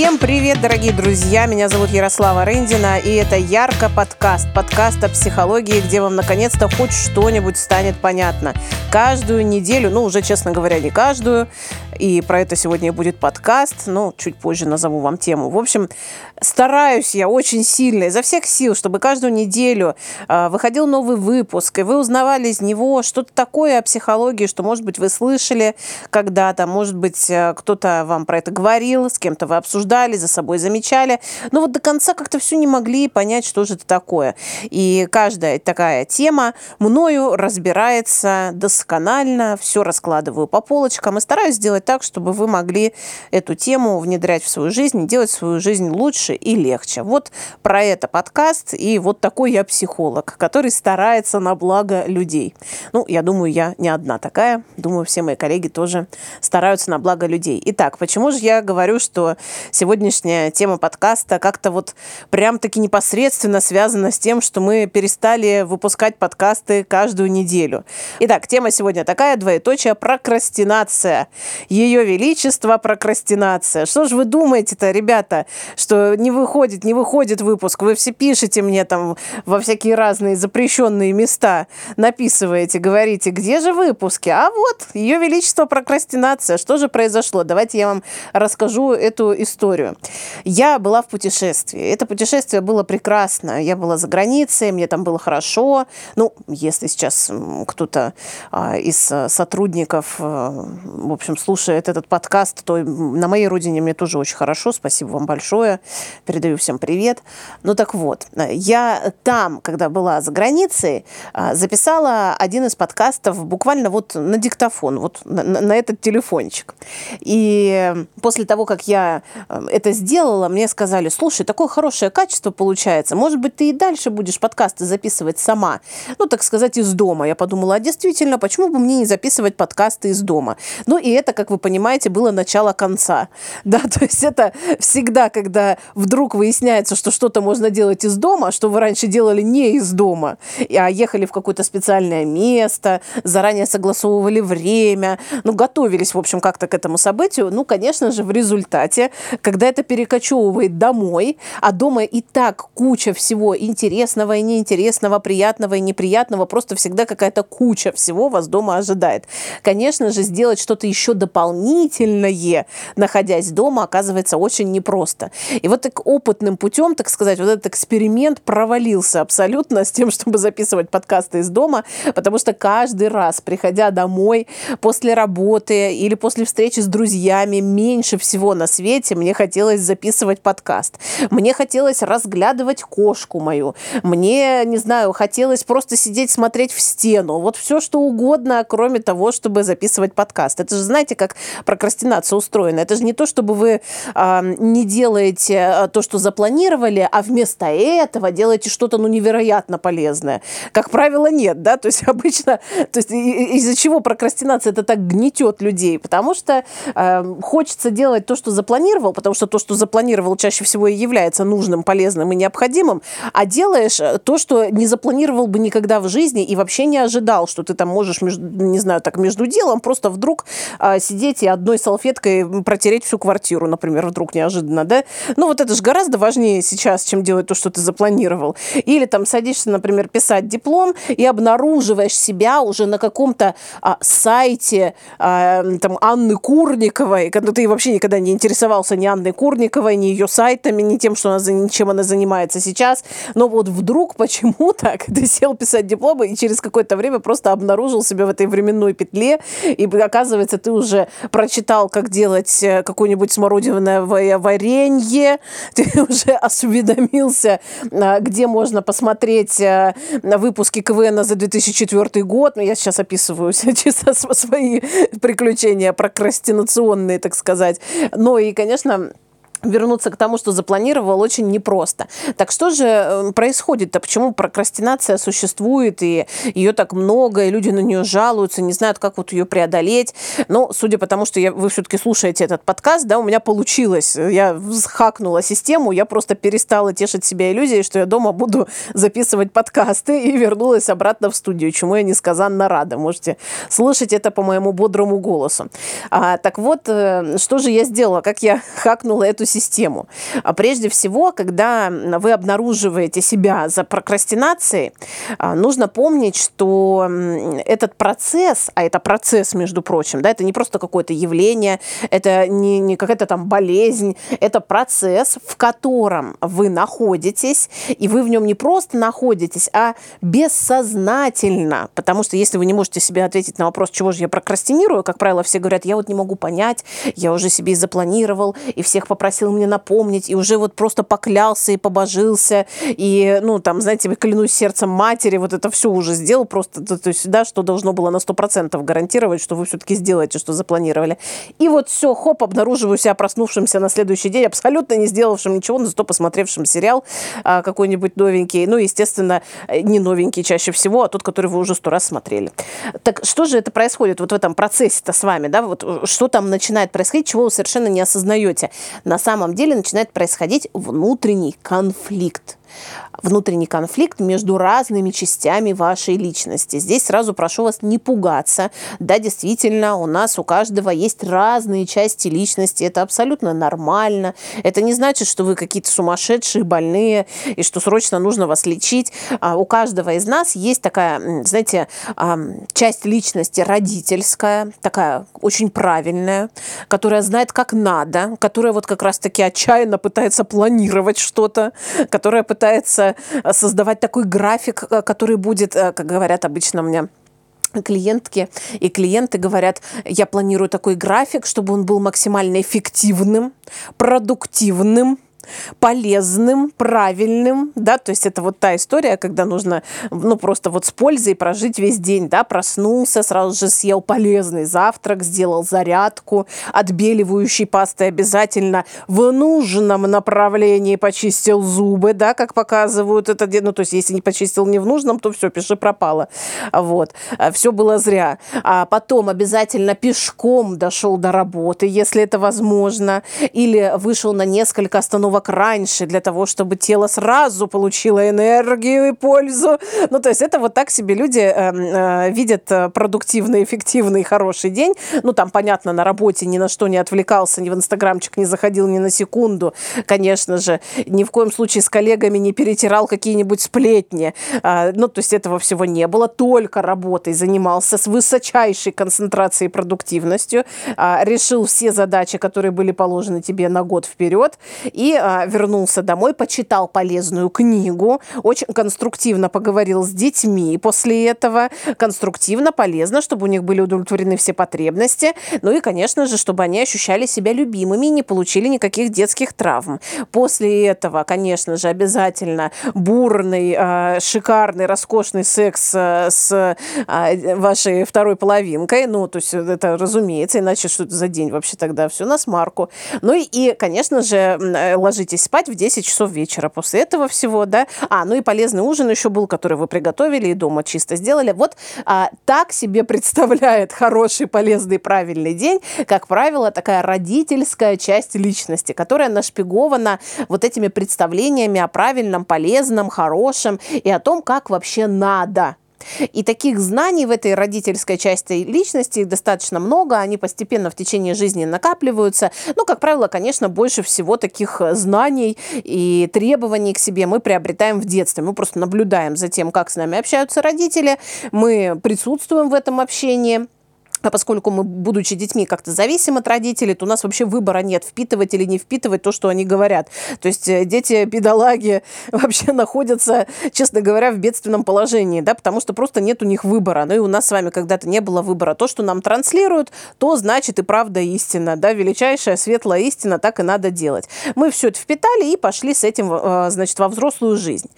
Всем привет, дорогие друзья! Меня зовут Ярослава Рындина, и это Ярко подкаст. Подкаст о психологии, где вам наконец-то хоть что-нибудь станет понятно. Каждую неделю, ну уже, честно говоря, не каждую, и про это сегодня будет подкаст, но чуть позже назову вам тему. В общем, стараюсь я очень сильно, изо всех сил, чтобы каждую неделю э, выходил новый выпуск, и вы узнавали из него что-то такое о психологии, что, может быть, вы слышали когда-то, может быть, э, кто-то вам про это говорил, с кем-то вы обсуждали обсуждали, за собой замечали, но вот до конца как-то все не могли понять, что же это такое. И каждая такая тема мною разбирается досконально, все раскладываю по полочкам и стараюсь сделать так, чтобы вы могли эту тему внедрять в свою жизнь, делать свою жизнь лучше и легче. Вот про это подкаст, и вот такой я психолог, который старается на благо людей. Ну, я думаю, я не одна такая. Думаю, все мои коллеги тоже стараются на благо людей. Итак, почему же я говорю, что сегодняшняя тема подкаста как-то вот прям-таки непосредственно связана с тем, что мы перестали выпускать подкасты каждую неделю. Итак, тема сегодня такая, двоеточие, прокрастинация. Ее величество прокрастинация. Что же вы думаете-то, ребята, что не выходит, не выходит выпуск? Вы все пишете мне там во всякие разные запрещенные места, написываете, говорите, где же выпуски? А вот, ее величество прокрастинация. Что же произошло? Давайте я вам расскажу эту историю историю. Я была в путешествии. Это путешествие было прекрасно. Я была за границей, мне там было хорошо. Ну, если сейчас кто-то а, из а, сотрудников, а, в общем, слушает этот подкаст, то на моей родине мне тоже очень хорошо. Спасибо вам большое. Передаю всем привет. Ну так вот, я там, когда была за границей, а, записала один из подкастов буквально вот на диктофон, вот на, на этот телефончик. И после того, как я это сделала, мне сказали, слушай, такое хорошее качество получается, может быть, ты и дальше будешь подкасты записывать сама, ну, так сказать, из дома. Я подумала, а действительно, почему бы мне не записывать подкасты из дома? Ну, и это, как вы понимаете, было начало конца. Да, то есть это всегда, когда вдруг выясняется, что что-то можно делать из дома, что вы раньше делали не из дома, а ехали в какое-то специальное место, заранее согласовывали время, ну, готовились, в общем, как-то к этому событию, ну, конечно же, в результате когда это перекочевывает домой, а дома и так куча всего интересного и неинтересного, приятного и неприятного, просто всегда какая-то куча всего вас дома ожидает. Конечно же, сделать что-то еще дополнительное, находясь дома, оказывается очень непросто. И вот так опытным путем, так сказать, вот этот эксперимент провалился абсолютно с тем, чтобы записывать подкасты из дома, потому что каждый раз, приходя домой после работы или после встречи с друзьями, меньше всего на свете мне хотелось записывать подкаст, мне хотелось разглядывать кошку мою, мне, не знаю, хотелось просто сидеть, смотреть в стену, вот все что угодно, кроме того, чтобы записывать подкаст. Это же, знаете, как прокрастинация устроена. Это же не то, чтобы вы э, не делаете а, то, что запланировали, а вместо этого делаете что-то, ну, невероятно полезное. Как правило, нет, да, то есть обычно, то есть из-за чего прокрастинация это так гнетет людей, потому что э, хочется делать то, что запланировал, потому что то, что запланировал, чаще всего и является нужным, полезным и необходимым, а делаешь э, то, что не запланировал бы никогда в жизни и вообще не ожидал, что ты там можешь, между, не знаю, так между делом просто вдруг а, сидеть и одной салфеткой протереть всю квартиру, например, вдруг неожиданно, да? Ну вот это же гораздо важнее сейчас, чем делать то, что ты запланировал. Или там садишься, например, писать диплом и обнаруживаешь себя уже на каком-то а, сайте а, там Анны Курниковой, когда ты вообще никогда не интересовался ни Анной Курниковой, ни ее сайтами, ни тем, что она, чем она занимается сейчас. Но вот вдруг почему-то ты сел писать дипломы и через какое-то время просто обнаружил себя в этой временной петле, и оказывается, ты уже прочитал, как делать э, какое-нибудь смородиновое варенье, ты уже осведомился, э, где можно посмотреть э, выпуски КВН за 2004 год. Ну, я сейчас описываю чисто свои приключения прокрастинационные, так сказать. Но и, конечно, конечно, вернуться к тому, что запланировал, очень непросто. Так что же э, происходит-то? Почему прокрастинация существует, и ее так много, и люди на нее жалуются, не знают, как вот ее преодолеть? Ну, судя по тому, что я, вы все-таки слушаете этот подкаст, да, у меня получилось. Я хакнула систему, я просто перестала тешить себя иллюзией, что я дома буду записывать подкасты, и вернулась обратно в студию, чему я несказанно рада. Можете слышать это по моему бодрому голосу. А, так вот, э, что же я сделала? Как я хакнула эту систему. А прежде всего, когда вы обнаруживаете себя за прокрастинацией, а, нужно помнить, что этот процесс, а это процесс, между прочим, да, это не просто какое-то явление, это не, не какая-то там болезнь, это процесс, в котором вы находитесь, и вы в нем не просто находитесь, а бессознательно, потому что если вы не можете себе ответить на вопрос, чего же я прокрастинирую, как правило, все говорят, я вот не могу понять, я уже себе и запланировал, и всех попросил мне напомнить, и уже вот просто поклялся и побожился, и, ну, там, знаете, клянусь сердцем матери, вот это все уже сделал просто, то, то есть, да, что должно было на 100% гарантировать, что вы все-таки сделаете, что запланировали. И вот все, хоп, обнаруживаю себя проснувшимся на следующий день, абсолютно не сделавшим ничего, но зато посмотревшим сериал а, какой-нибудь новенький, ну, естественно, не новенький чаще всего, а тот, который вы уже сто раз смотрели. Так что же это происходит вот в этом процессе-то с вами, да, вот э, что там начинает происходить, чего вы совершенно не осознаете? На самом деле начинает происходить внутренний конфликт внутренний конфликт между разными частями вашей личности. Здесь сразу прошу вас не пугаться. Да, действительно, у нас у каждого есть разные части личности. Это абсолютно нормально. Это не значит, что вы какие-то сумасшедшие, больные, и что срочно нужно вас лечить. А у каждого из нас есть такая, знаете, часть личности родительская, такая очень правильная, которая знает, как надо, которая вот как раз-таки отчаянно пытается планировать что-то, которая пытается Э, создавать такой график, э, который будет, э, как говорят обычно мне клиентки и клиенты говорят, я планирую такой график, чтобы он был максимально эффективным, продуктивным, полезным, правильным, да, то есть это вот та история, когда нужно, ну, просто вот с пользой прожить весь день, да, проснулся, сразу же съел полезный завтрак, сделал зарядку, отбеливающей пастой обязательно в нужном направлении почистил зубы, да, как показывают это, ну, то есть если не почистил не в нужном, то все, пиши пропало, вот, все было зря. А потом обязательно пешком дошел до работы, если это возможно, или вышел на несколько остановок тренировок раньше для того, чтобы тело сразу получило энергию и пользу. Ну, то есть это вот так себе люди э, э, видят э, продуктивный, эффективный, хороший день. Ну, там, понятно, на работе ни на что не отвлекался, ни в инстаграмчик не заходил ни на секунду, конечно же. Ни в коем случае с коллегами не перетирал какие-нибудь сплетни. Э, ну, то есть этого всего не было. Только работой занимался с высочайшей концентрацией и продуктивностью. Э, решил все задачи, которые были положены тебе на год вперед. И вернулся домой, почитал полезную книгу, очень конструктивно поговорил с детьми после этого, конструктивно, полезно, чтобы у них были удовлетворены все потребности, ну и, конечно же, чтобы они ощущали себя любимыми и не получили никаких детских травм. После этого, конечно же, обязательно бурный, а, шикарный, роскошный секс а, с вашей второй половинкой, ну, то есть это разумеется, иначе что это за день вообще тогда все на смарку. Ну и, конечно же, ложиться ложитесь спать в 10 часов вечера после этого всего, да. А, ну и полезный ужин еще был, который вы приготовили и дома чисто сделали. Вот а, так себе представляет хороший, полезный, правильный день, как правило, такая родительская часть личности, которая нашпигована вот этими представлениями о правильном, полезном, хорошем и о том, как вообще надо и таких знаний в этой родительской части личности достаточно много, они постепенно в течение жизни накапливаются. Ну, как правило, конечно, больше всего таких знаний и требований к себе мы приобретаем в детстве. Мы просто наблюдаем за тем, как с нами общаются родители, мы присутствуем в этом общении. А поскольку мы, будучи детьми, как-то зависим от родителей, то у нас вообще выбора нет, впитывать или не впитывать то, что они говорят. То есть э, дети бедолаги вообще находятся, честно говоря, в бедственном положении, да, потому что просто нет у них выбора. Ну и у нас с вами когда-то не было выбора. То, что нам транслируют, то значит и правда истина, да, величайшая светлая истина, так и надо делать. Мы все это впитали и пошли с этим, э, значит, во взрослую жизнь.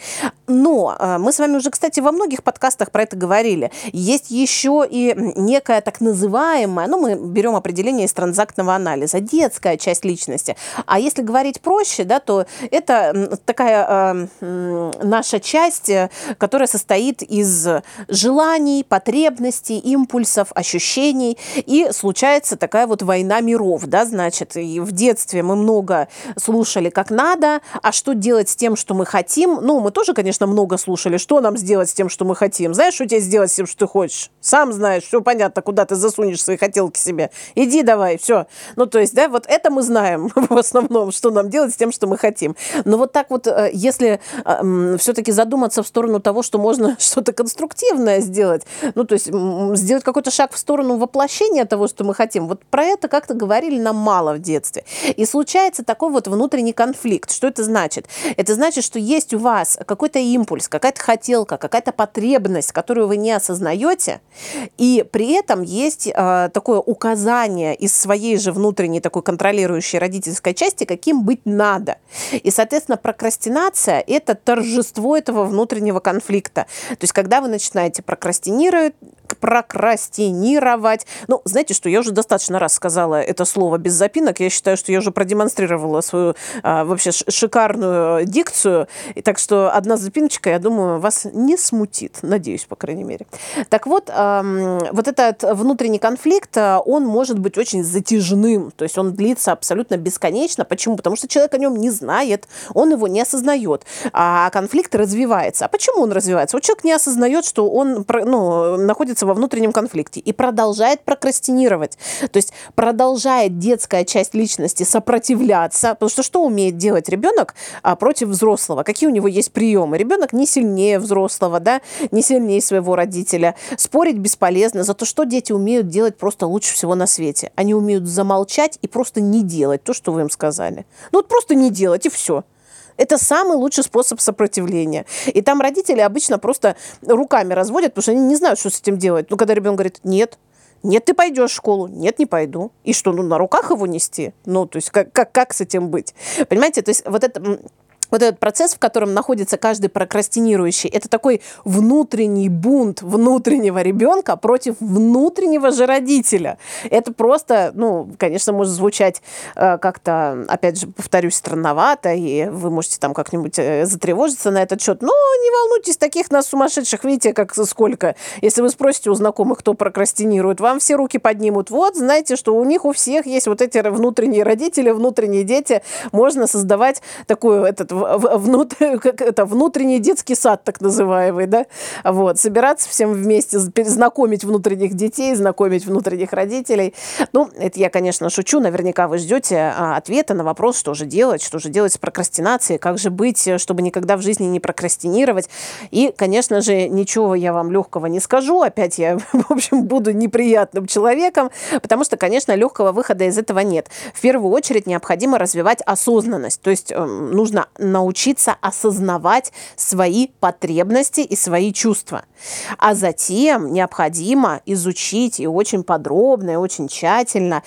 Но э, мы с вами уже, кстати, во многих подкастах про это говорили. Есть еще и некая так называемая называемая, ну, мы берем определение из транзактного анализа, детская часть личности. А если говорить проще, да, то это такая э, наша часть, э, которая состоит из желаний, потребностей, импульсов, ощущений. И случается такая вот война миров, да, значит, и в детстве мы много слушали как надо, а что делать с тем, что мы хотим? Ну, мы тоже, конечно, много слушали, что нам сделать с тем, что мы хотим. Знаешь, что тебе сделать с тем, что ты хочешь? Сам знаешь, все понятно, куда ты засунешь свои хотелки себе. Иди давай, все. Ну, то есть, да, вот это мы знаем в основном, что нам делать с тем, что мы хотим. Но вот так вот, э, если э, все-таки задуматься в сторону того, что можно что-то конструктивное сделать, ну, то есть сделать какой-то шаг в сторону воплощения того, что мы хотим, вот про это как-то говорили нам мало в детстве. И случается такой вот внутренний конфликт. Что это значит? Это значит, что есть у вас какой-то импульс, какая-то хотелка, какая-то потребность, которую вы не осознаете, и при этом есть э, такое указание из своей же внутренней такой контролирующей родительской части, каким быть надо. И, соответственно, прокрастинация – это торжество этого внутреннего конфликта. То есть, когда вы начинаете прокрастинировать, прокрастинировать. Ну, знаете что, я уже достаточно раз сказала это слово без запинок. Я считаю, что я уже продемонстрировала свою а, вообще шикарную дикцию. И так что одна запиночка, я думаю, вас не смутит. Надеюсь, по крайней мере. Так вот, а, вот этот внутренний конфликт, а, он может быть очень затяжным. То есть он длится абсолютно бесконечно. Почему? Потому что человек о нем не знает, он его не осознает. А конфликт развивается. А почему он развивается? Вот человек не осознает, что он ну, находится во внутреннем конфликте и продолжает прокрастинировать. То есть продолжает детская часть личности сопротивляться. Потому что что умеет делать ребенок а, против взрослого? Какие у него есть приемы? Ребенок не сильнее взрослого, да, не сильнее своего родителя. Спорить бесполезно. Зато что дети умеют делать просто лучше всего на свете? Они умеют замолчать и просто не делать то, что вы им сказали. Ну вот просто не делать, и все. Это самый лучший способ сопротивления. И там родители обычно просто руками разводят, потому что они не знают, что с этим делать. Ну, когда ребенок говорит, нет, нет, ты пойдешь в школу. Нет, не пойду. И что, ну, на руках его нести? Ну, то есть, как, как, как с этим быть? Понимаете, то есть, вот это вот этот процесс, в котором находится каждый прокрастинирующий, это такой внутренний бунт внутреннего ребенка против внутреннего же родителя. Это просто, ну, конечно, может звучать э, как-то, опять же, повторюсь, странновато, и вы можете там как-нибудь э, затревожиться на этот счет. Но не волнуйтесь, таких нас сумасшедших, видите, как сколько. Если вы спросите у знакомых, кто прокрастинирует, вам все руки поднимут. Вот, знаете, что у них у всех есть вот эти внутренние родители, внутренние дети. Можно создавать такую этот внутрь, как это, внутренний детский сад, так называемый, да, вот, собираться всем вместе, знакомить внутренних детей, знакомить внутренних родителей. Ну, это я, конечно, шучу, наверняка вы ждете а, ответа на вопрос, что же делать, что же делать с прокрастинацией, как же быть, чтобы никогда в жизни не прокрастинировать. И, конечно же, ничего я вам легкого не скажу, опять я, в общем, буду неприятным человеком, потому что, конечно, легкого выхода из этого нет. В первую очередь необходимо развивать осознанность, то есть э, нужно научиться осознавать свои потребности и свои чувства. А затем необходимо изучить и очень подробно, и очень тщательно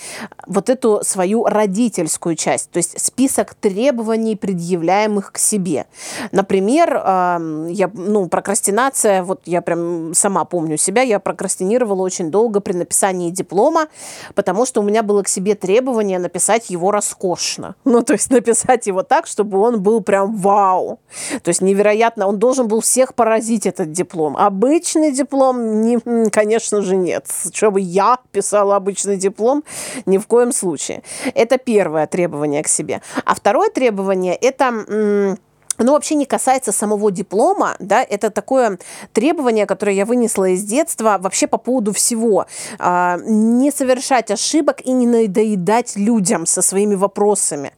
вот эту свою родительскую часть, то есть список требований, предъявляемых к себе. Например, я, ну, прокрастинация, вот я прям сама помню себя, я прокрастинировала очень долго при написании диплома, потому что у меня было к себе требование написать его роскошно. Ну, то есть написать его так, чтобы он был прям вау. То есть невероятно, он должен был всех поразить, этот диплом. Обычный диплом, не, конечно же, нет. Чтобы я писала обычный диплом, ни в коем случае. Это первое требование к себе. А второе требование – это оно вообще не касается самого диплома, да, это такое требование, которое я вынесла из детства вообще по поводу всего. А, не совершать ошибок и не надоедать людям со своими вопросами.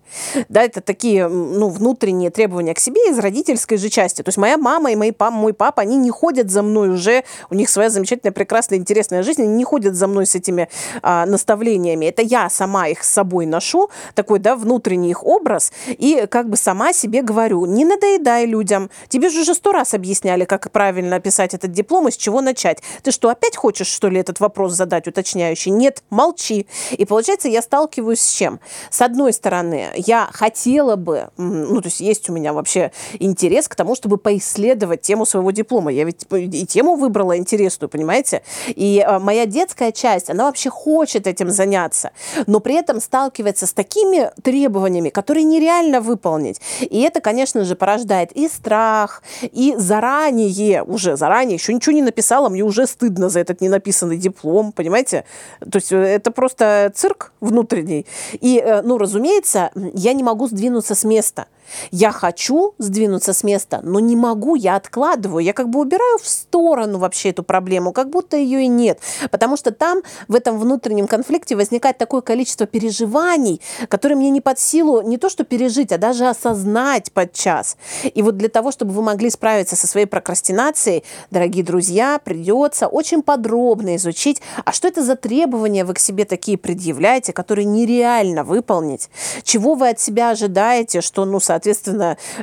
Да, это такие ну, внутренние требования к себе из родительской же части. То есть моя мама и мои пап, мой папа, они не ходят за мной уже, у них своя замечательная, прекрасная, интересная жизнь, они не ходят за мной с этими а, наставлениями. Это я сама их с собой ношу, такой, да, внутренний их образ, и как бы сама себе говорю, не надоедай людям. Тебе же уже сто раз объясняли, как правильно писать этот диплом и с чего начать. Ты что, опять хочешь, что ли, этот вопрос задать уточняющий? Нет, молчи. И получается, я сталкиваюсь с чем? С одной стороны, я хотела бы, ну, то есть есть у меня вообще интерес к тому, чтобы поисследовать тему своего диплома. Я ведь и тему выбрала интересную, понимаете? И а, моя детская часть, она вообще хочет этим заняться, но при этом сталкивается с такими требованиями, которые нереально выполнить. И это, конечно же, порождает и страх, и заранее, уже заранее, еще ничего не написала, мне уже стыдно за этот ненаписанный диплом, понимаете? То есть э, это просто цирк внутренний. И, э, ну, разумеется, я не могу сдвинуться с места – Я хочу сдвинуться с места, но не могу, я откладываю. Я как бы убираю в сторону вообще эту проблему, как будто ее и нет. Потому что там, в этом внутреннем конфликте, возникает такое количество переживаний, которые мне не под силу не то что пережить, а даже осознать подчас. И вот для того, чтобы вы могли справиться со своей прокрастинацией, дорогие друзья, придется очень подробно изучить, а что это за требования вы к себе такие предъявляете, которые нереально выполнить, чего вы от себя ожидаете, что, ну, соответственно,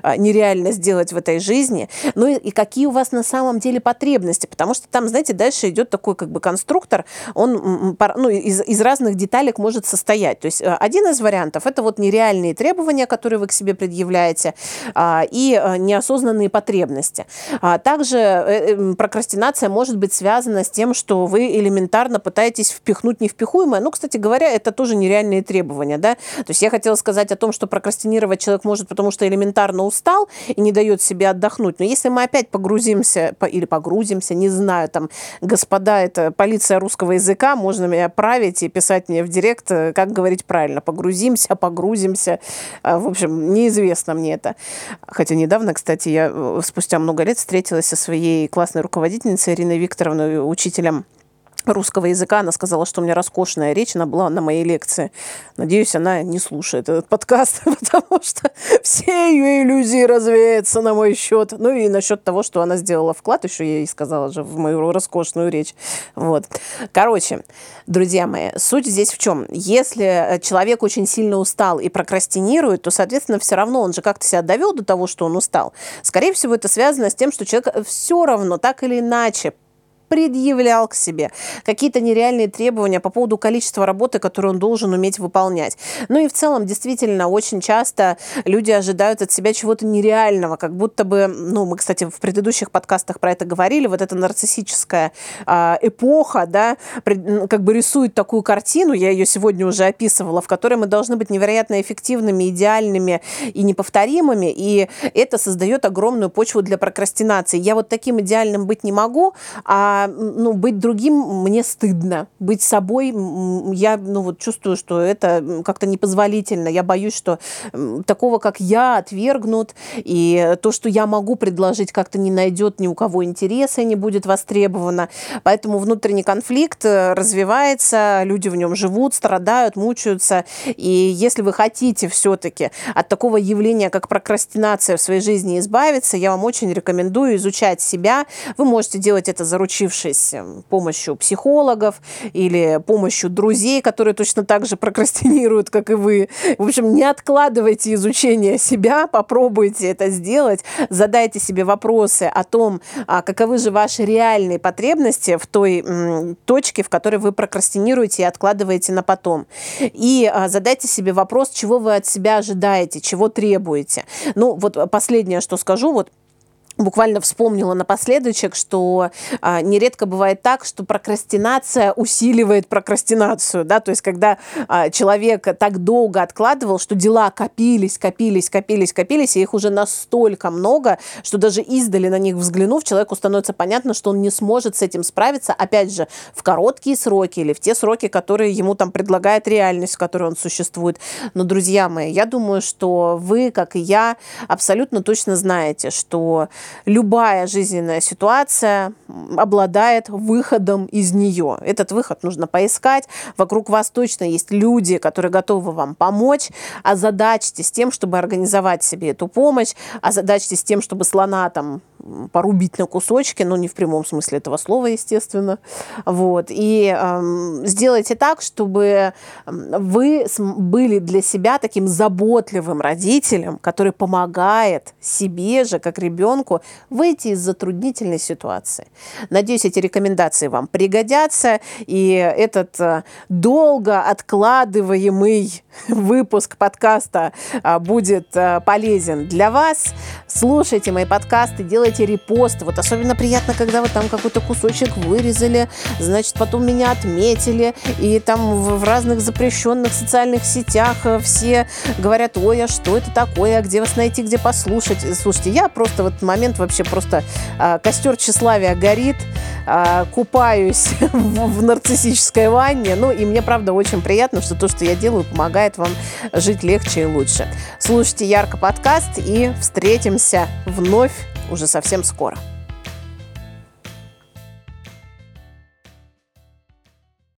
а, нереально сделать в этой жизни, ну и, и какие у вас на самом деле потребности, потому что там, знаете, дальше идет такой как бы конструктор, он ну, из, из разных деталек может состоять. То есть э, один из вариантов – это вот нереальные требования, которые вы к себе предъявляете, а, и э, неосознанные потребности. А также э, прокрастинация может быть связана с тем, что вы элементарно пытаетесь впихнуть невпихуемое. Ну, кстати говоря, это тоже нереальные требования, да. То есть я хотела сказать о том, что прокрастинировать человек может, потому что элементарно устал и не дает себе отдохнуть. Но если мы опять погрузимся или погрузимся, не знаю, там, господа, это полиция русского языка, можно меня править и писать мне в директ, э, как говорить правильно. Погрузимся, погрузимся. А, в общем, неизвестно мне это. Хотя недавно, кстати, я э, спустя много лет встретилась со своей классной руководительницей Ириной Викторовной, учителем русского языка. Она сказала, что у меня роскошная речь, она была на моей лекции. Надеюсь, она не слушает этот подкаст, потому что все ее иллюзии развеются на мой счет. Ну и насчет того, что она сделала вклад, еще я ей сказала же в мою роскошную речь. Вот. Короче, друзья мои, суть здесь в чем? Если человек очень сильно устал и прокрастинирует, то, соответственно, все равно он же как-то себя довел до того, что он устал. Скорее всего, это связано с тем, что человек все равно так или иначе предъявлял к себе какие-то нереальные требования по поводу количества работы, которую он должен уметь выполнять. Ну и в целом, действительно, очень часто люди ожидают от себя чего-то нереального, как будто бы, ну, мы, кстати, в предыдущих подкастах про это говорили, вот эта нарциссическая э, эпоха, да, как бы рисует такую картину, я ее сегодня уже описывала, в которой мы должны быть невероятно эффективными, идеальными и неповторимыми, и это создает огромную почву для прокрастинации. Я вот таким идеальным быть не могу, а ну, быть другим мне стыдно. Быть собой я ну, вот чувствую, что это как-то непозволительно. Я боюсь, что такого, как я, отвергнут, и то, что я могу предложить, как-то не найдет ни у кого интереса не будет востребовано. Поэтому внутренний конфликт э, развивается, люди в нем живут, страдают, мучаются. И если вы хотите все-таки от такого явления, как прокрастинация в своей жизни избавиться, я вам очень рекомендую изучать себя. Вы можете делать это заручившись заручившись эм, помощью психологов или помощью друзей, которые точно так же прокрастинируют, как и вы. В общем, не откладывайте изучение себя, попробуйте это сделать, задайте себе вопросы о том, а каковы же ваши реальные потребности в той точке, в которой вы прокрастинируете и откладываете на потом. И а, задайте себе вопрос, чего вы от себя ожидаете, чего требуете. Ну, вот последнее, что скажу, вот буквально вспомнила напоследочек, что а, нередко бывает так, что прокрастинация усиливает прокрастинацию, да, то есть когда а, человек так долго откладывал, что дела копились, копились, копились, копились, и их уже настолько много, что даже издали на них взглянув, человеку становится понятно, что он не сможет с этим справиться, опять же, в короткие сроки или в те сроки, которые ему там предлагает реальность, в которой он существует. Но, друзья мои, я думаю, что вы, как и я, абсолютно точно знаете, что любая жизненная ситуация обладает выходом из нее. Этот выход нужно поискать. Вокруг вас точно есть люди, которые готовы вам помочь. Озадачьтесь тем, чтобы организовать себе эту помощь. Озадачьтесь тем, чтобы слона там порубить на кусочки, но не в прямом смысле этого слова, естественно. Вот. И э, сделайте так, чтобы вы были для себя таким заботливым родителем, который помогает себе же, как ребенку, выйти из затруднительной ситуации. Надеюсь, эти рекомендации вам пригодятся, и этот э, долго откладываемый выпуск подкаста э, будет э, полезен для вас. Слушайте мои подкасты, делайте делаете репосты. Вот особенно приятно, когда вы там какой-то кусочек вырезали, значит, потом меня отметили, и там в, в разных запрещенных социальных сетях э, все говорят, ой, а что это такое, а где вас найти, где послушать. Слушайте, я просто в этот момент вообще просто а, костер тщеславия горит, а, купаюсь в, в нарциссической ванне, ну и мне, правда, очень приятно, что то, что я делаю, помогает вам жить легче и лучше. Слушайте Ярко подкаст и встретимся вновь уже совсем скоро.